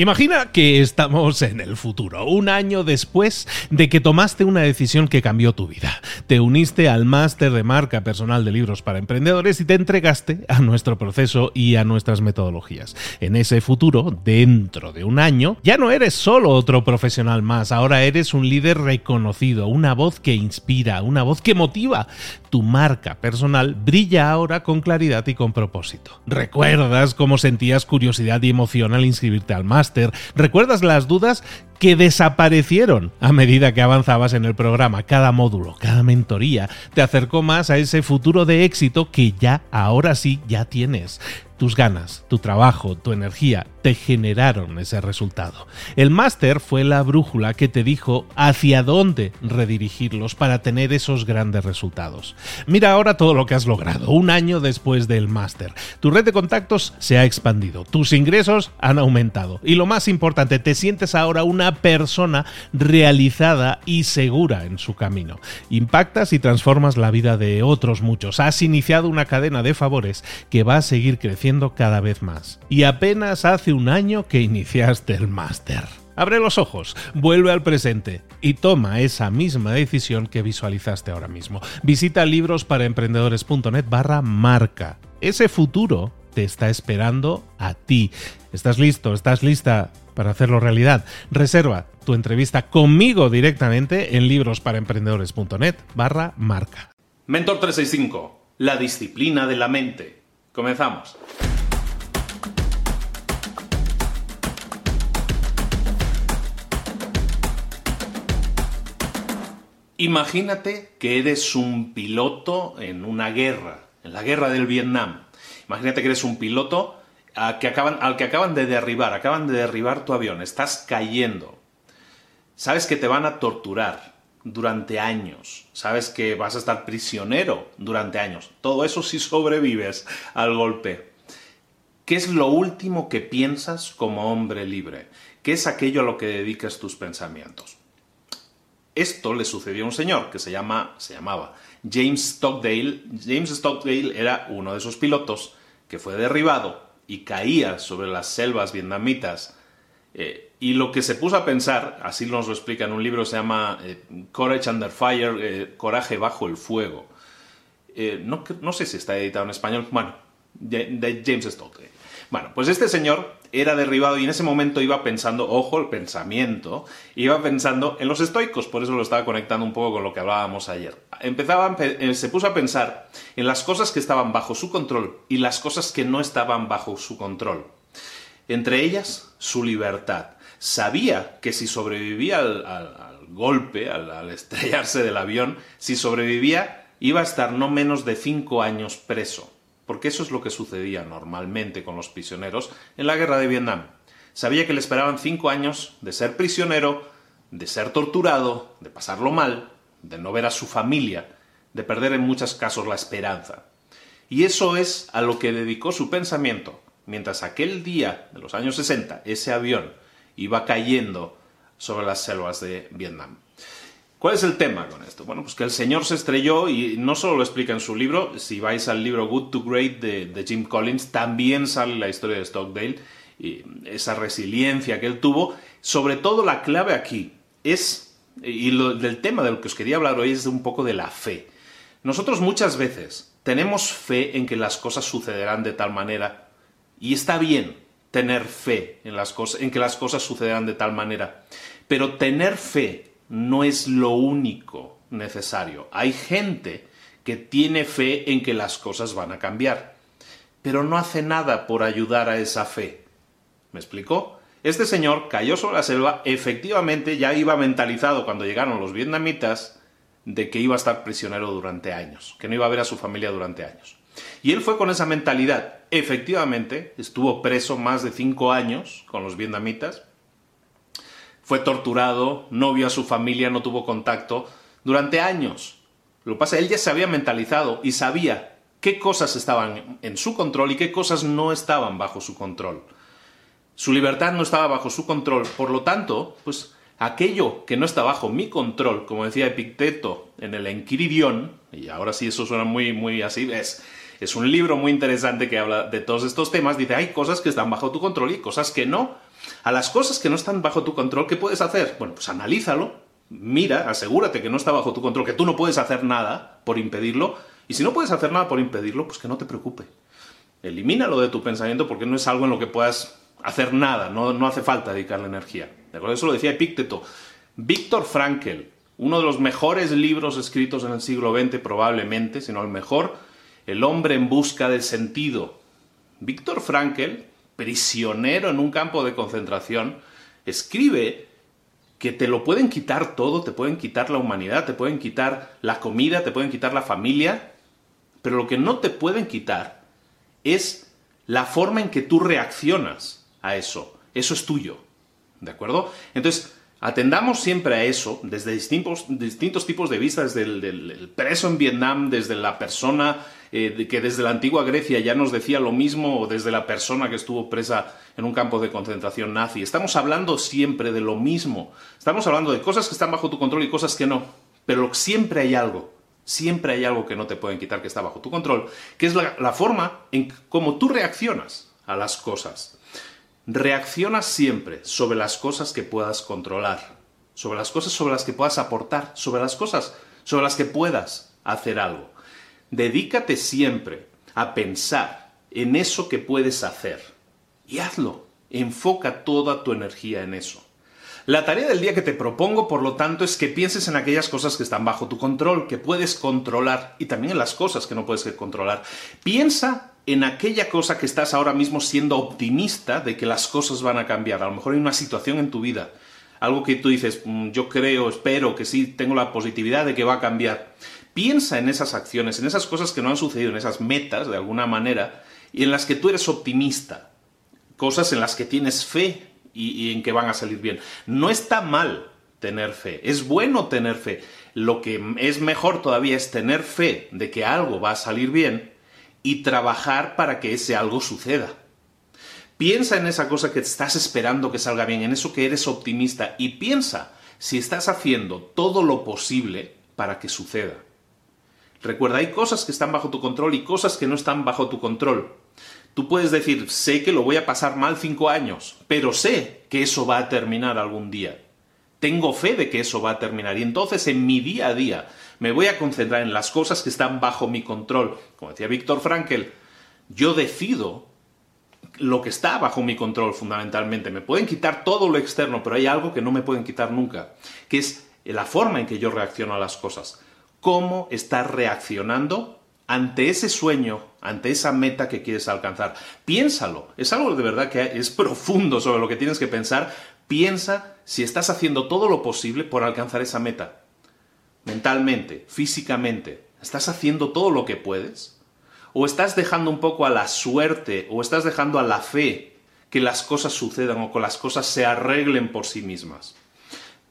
Imagina que estamos en el futuro, un año después de que tomaste una decisión que cambió tu vida. Te uniste al máster de marca personal de libros para emprendedores y te entregaste a nuestro proceso y a nuestras metodologías. En ese futuro, dentro de un año, ya no eres solo otro profesional más, ahora eres un líder reconocido, una voz que inspira, una voz que motiva. Tu marca personal brilla ahora con claridad y con propósito. ¿Recuerdas cómo sentías curiosidad y emoción al inscribirte al máster? ¿Recuerdas las dudas que desaparecieron a medida que avanzabas en el programa? Cada módulo, cada mentoría te acercó más a ese futuro de éxito que ya, ahora sí, ya tienes. Tus ganas, tu trabajo, tu energía te generaron ese resultado. El máster fue la brújula que te dijo hacia dónde redirigirlos para tener esos grandes resultados. Mira ahora todo lo que has logrado, un año después del máster. Tu red de contactos se ha expandido, tus ingresos han aumentado y lo más importante, te sientes ahora una persona realizada y segura en su camino. Impactas y transformas la vida de otros muchos. Has iniciado una cadena de favores que va a seguir creciendo cada vez más. Y apenas hace un año que iniciaste el máster. Abre los ojos, vuelve al presente y toma esa misma decisión que visualizaste ahora mismo. Visita librosparaemprendedores.net barra marca. Ese futuro te está esperando a ti. ¿Estás listo? ¿Estás lista para hacerlo realidad? Reserva tu entrevista conmigo directamente en librosparaemprendedores.net barra marca. Mentor 365, la disciplina de la mente. Comenzamos. Imagínate que eres un piloto en una guerra, en la guerra del Vietnam. Imagínate que eres un piloto al que acaban, de derribar, acaban de derribar tu avión, estás cayendo. Sabes que te van a torturar, durante años. Sabes que vas a estar prisionero durante años. Todo eso si sobrevives al golpe. ¿Qué es lo último que piensas como hombre libre? ¿Qué es aquello a lo que dedicas tus pensamientos? Esto le sucedió a un señor que se, llama, se llamaba James Stockdale. James Stockdale era uno de esos pilotos que fue derribado y caía sobre las selvas vietnamitas eh, y lo que se puso a pensar, así nos lo explica en un libro, se llama eh, Courage Under Fire, eh, Coraje bajo el fuego. Eh, no, sé si está editado en español, bueno, de, James Stott. Bueno, pues este señor era derribado y en ese momento iba pensando, ojo, el pensamiento, iba pensando en los estoicos, por eso lo estaba conectando un poco con lo que hablábamos ayer. Empezaba, se puso a pensar en las cosas que estaban bajo su control y las cosas que no estaban bajo su control. Entre ellas, su libertad sabía que si sobrevivía al, golpe, al, estrellarse del avión, si sobrevivía, iba a estar no menos de cinco años preso, porque eso es lo que sucedía normalmente con los prisioneros en la guerra de Vietnam. Sabía que le esperaban cinco años de ser prisionero, de ser torturado, de pasarlo mal, de no ver a su familia, de perder en muchos casos la esperanza. Y eso es a lo que dedicó su pensamiento, mientras aquel día de los años 60 ese avión iba cayendo sobre las selvas de Vietnam. ¿Cuál es el tema con esto? Bueno, pues que el señor se estrelló y no solo lo explica en su libro, si vais al libro Good to Great de, Jim Collins, también sale la historia de Stockdale y esa resiliencia que él tuvo. Sobre todo la clave aquí es, y lo, del tema del que os quería hablar hoy es un poco de la fe. Nosotros muchas veces tenemos fe en que las cosas sucederán de tal manera y está bien, tener fe en, las cosas, en que las cosas sucedan de tal manera. Pero tener fe no es lo único necesario. Hay gente que tiene fe en que las cosas van a cambiar, pero no hace nada por ayudar a esa fe. ¿Me explicó? Este señor cayó sobre la selva, efectivamente ya iba mentalizado cuando llegaron los vietnamitas de que iba a estar prisionero durante años, que no iba a ver a su familia durante años. Y él fue con esa mentalidad. Efectivamente, estuvo preso más de cinco años con los vietnamitas. Fue torturado, no vio a su familia, no tuvo contacto durante años. Lo que pasa, él ya se había mentalizado y sabía qué cosas estaban en su control y qué cosas no estaban bajo su control. Su libertad no estaba bajo su control, por lo tanto, pues aquello que no está bajo mi control, como decía Epicteto en el Enquiridión, y ahora sí eso suena muy, muy así, es es un libro muy interesante que habla de todos estos temas. Dice, hay cosas que están bajo tu control y cosas que no. A las cosas que no están bajo tu control, ¿qué puedes hacer? Bueno, pues analízalo, mira, asegúrate que no está bajo tu control, que tú no puedes hacer nada por impedirlo, y si no puedes hacer nada por impedirlo, pues que no te preocupe. Elimínalo de tu pensamiento porque no es algo en lo que puedas hacer nada, no, no hace falta dedicarle energía. ¿De acuerdo? Eso lo decía Epícteto. Víctor Frankel, uno de los mejores libros escritos en el siglo XX, probablemente, si no el mejor, El hombre en busca del sentido. Víctor Frankel, prisionero en un campo de concentración, escribe que te lo pueden quitar todo, te pueden quitar la humanidad, te pueden quitar la comida, te pueden quitar la familia, pero lo que no te pueden quitar es la forma en que tú reaccionas a eso. Eso es tuyo. ¿De acuerdo? Entonces, Atendamos siempre a eso, desde distintos, distintos tipos de vista, desde el, preso en Vietnam, desde la persona eh, que desde la antigua Grecia ya nos decía lo mismo, o desde la persona que estuvo presa en un campo de concentración nazi. Estamos hablando siempre de lo mismo. Estamos hablando de cosas que están bajo tu control y cosas que no. Pero siempre hay algo, siempre hay algo que no te pueden quitar que está bajo tu control, que es la, la forma en cómo tú reaccionas a las cosas. Reacciona siempre sobre las cosas que puedas controlar, sobre las cosas sobre las que puedas aportar, sobre las cosas sobre las que puedas hacer algo. Dedícate siempre a pensar en eso que puedes hacer y hazlo. Enfoca toda tu energía en eso. La tarea del día que te propongo, por lo tanto, es que pienses en aquellas cosas que están bajo tu control, que puedes controlar, y también en las cosas que no puedes controlar. Piensa en aquella cosa que estás ahora mismo siendo optimista de que las cosas van a cambiar. A lo mejor hay una situación en tu vida, algo que tú dices, mm, yo creo, espero que sí, tengo la positividad de que va a cambiar. Piensa en esas acciones, en esas cosas que no han sucedido, en esas metas, de alguna manera, y en las que tú eres optimista. Cosas en las que tienes fe y, en que van a salir bien. No está mal tener fe, es bueno tener fe. Lo que es mejor todavía es tener fe de que algo va a salir bien y trabajar para que ese algo suceda. Piensa en esa cosa que estás esperando que salga bien, en eso que eres optimista y piensa si estás haciendo todo lo posible para que suceda. Recuerda, hay cosas que están bajo tu control y cosas que no están bajo tu control. Tú puedes decir, sé que lo voy a pasar mal cinco años, pero sé que eso va a terminar algún día. Tengo fe de que eso va a terminar y entonces en mi día a día me voy a concentrar en las cosas que están bajo mi control. Como decía Víctor Frankel, yo decido lo que está bajo mi control fundamentalmente. Me pueden quitar todo lo externo, pero hay algo que no me pueden quitar nunca, que es la forma en que yo reacciono a las cosas. Cómo estás reaccionando ante ese sueño, ante esa meta que quieres alcanzar. Piénsalo. Es algo de verdad que es profundo sobre lo que tienes que pensar. Piensa si estás haciendo todo lo posible por alcanzar esa meta mentalmente, físicamente, ¿estás haciendo todo lo que puedes? ¿O estás dejando un poco a la suerte o estás dejando a la fe que las cosas sucedan o que las cosas se arreglen por sí mismas?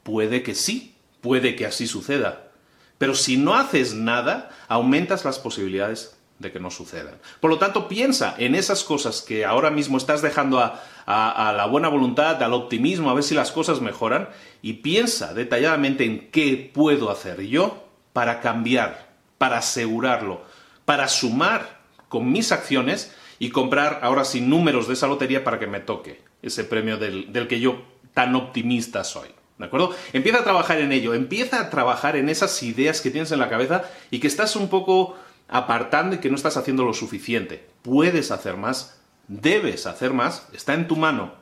Puede que sí, puede que así suceda. Pero si no haces nada, aumentas las posibilidades de que no sucedan. Por lo tanto, piensa en esas cosas que ahora mismo estás dejando a, la buena voluntad, al optimismo, a ver si las cosas mejoran, y piensa detalladamente en qué puedo hacer yo para cambiar, para asegurarlo, para sumar con mis acciones y comprar ahora sí números de esa lotería para que me toque ese premio del, del que yo tan optimista soy. ¿De acuerdo? Empieza a trabajar en ello, empieza a trabajar en esas ideas que tienes en la cabeza y que estás un poco apartando y que no estás haciendo lo suficiente. Puedes hacer más, debes hacer más, está en tu mano.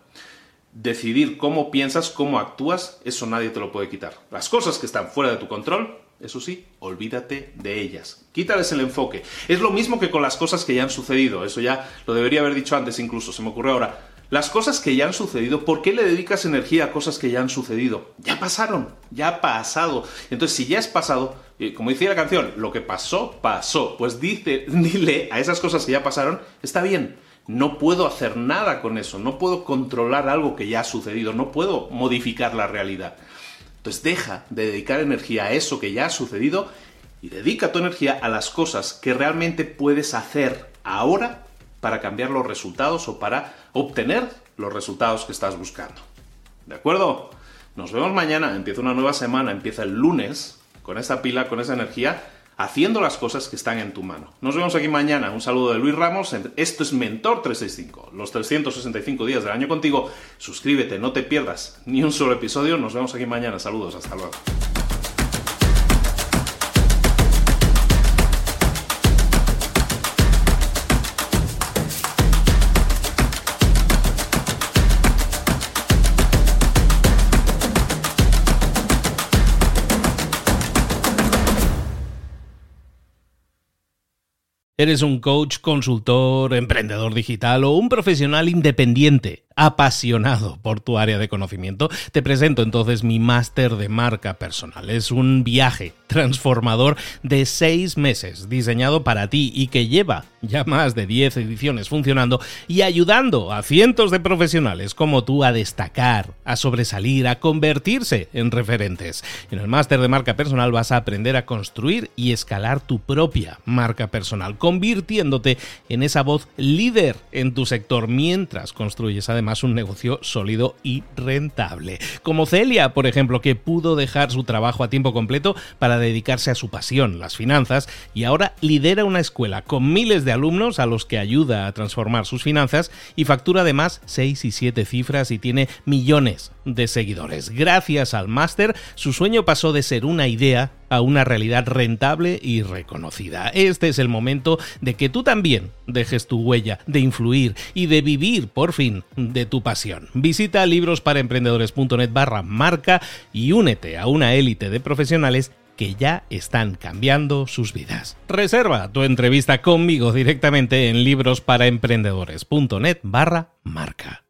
Decidir cómo piensas, cómo actúas, eso nadie te lo puede quitar. Las cosas que están fuera de tu control, eso sí, olvídate de ellas. Quítales el enfoque. Es lo mismo que con las cosas que ya han sucedido. Eso ya lo debería haber dicho antes incluso, se me ocurrió ahora. Las cosas que ya han sucedido, ¿por qué le dedicas energía a cosas que ya han sucedido? Ya pasaron, ya ha pasado. Entonces, si ya es pasado, como decía la canción, lo que pasó, pasó. Pues dice, dile a esas cosas que ya pasaron, está bien, no puedo hacer nada con eso, no puedo controlar algo que ya ha sucedido, no puedo modificar la realidad. Entonces deja de dedicar energía a eso que ya ha sucedido y dedica tu energía a las cosas que realmente puedes hacer ahora para cambiar los resultados o para obtener los resultados que estás buscando. ¿De acuerdo? Nos vemos mañana, empieza una nueva semana, empieza el lunes, con esa pila, con esa energía. Haciendo las cosas que están en tu mano. Nos vemos aquí mañana. Un saludo de Luis Ramos. Esto es Mentor 365, los 365 días del año contigo. Suscríbete, no te pierdas ni un solo episodio. Nos vemos aquí mañana. Saludos, hasta luego. ¿Eres un coach, consultor, emprendedor digital o un profesional independiente? Apasionado por tu área de conocimiento, te presento entonces mi máster de marca personal. Es un viaje transformador de seis meses diseñado para ti y que lleva ya más de 10 ediciones funcionando y ayudando a cientos de profesionales como tú a destacar, a sobresalir, a convertirse en referentes. En el máster de marca personal vas a aprender a construir y escalar tu propia marca personal, convirtiéndote en esa voz líder en tu sector mientras construyes además un negocio sólido y rentable. Como Celia, por ejemplo, que pudo dejar su trabajo a tiempo completo para dedicarse a su pasión, las finanzas, y ahora lidera una escuela con miles de alumnos a los que ayuda a transformar sus finanzas y factura además 6 y 7 cifras y tiene millones de seguidores. Gracias al máster, su sueño pasó de ser una idea a una realidad rentable y reconocida. Este es el momento de que tú también dejes tu huella, de influir y de vivir por fin de tu pasión. Visita librosparaemprendedores.net barra marca y únete a una élite de profesionales que ya están cambiando sus vidas. Reserva tu entrevista conmigo directamente en librosparaemprendedores.net barra marca.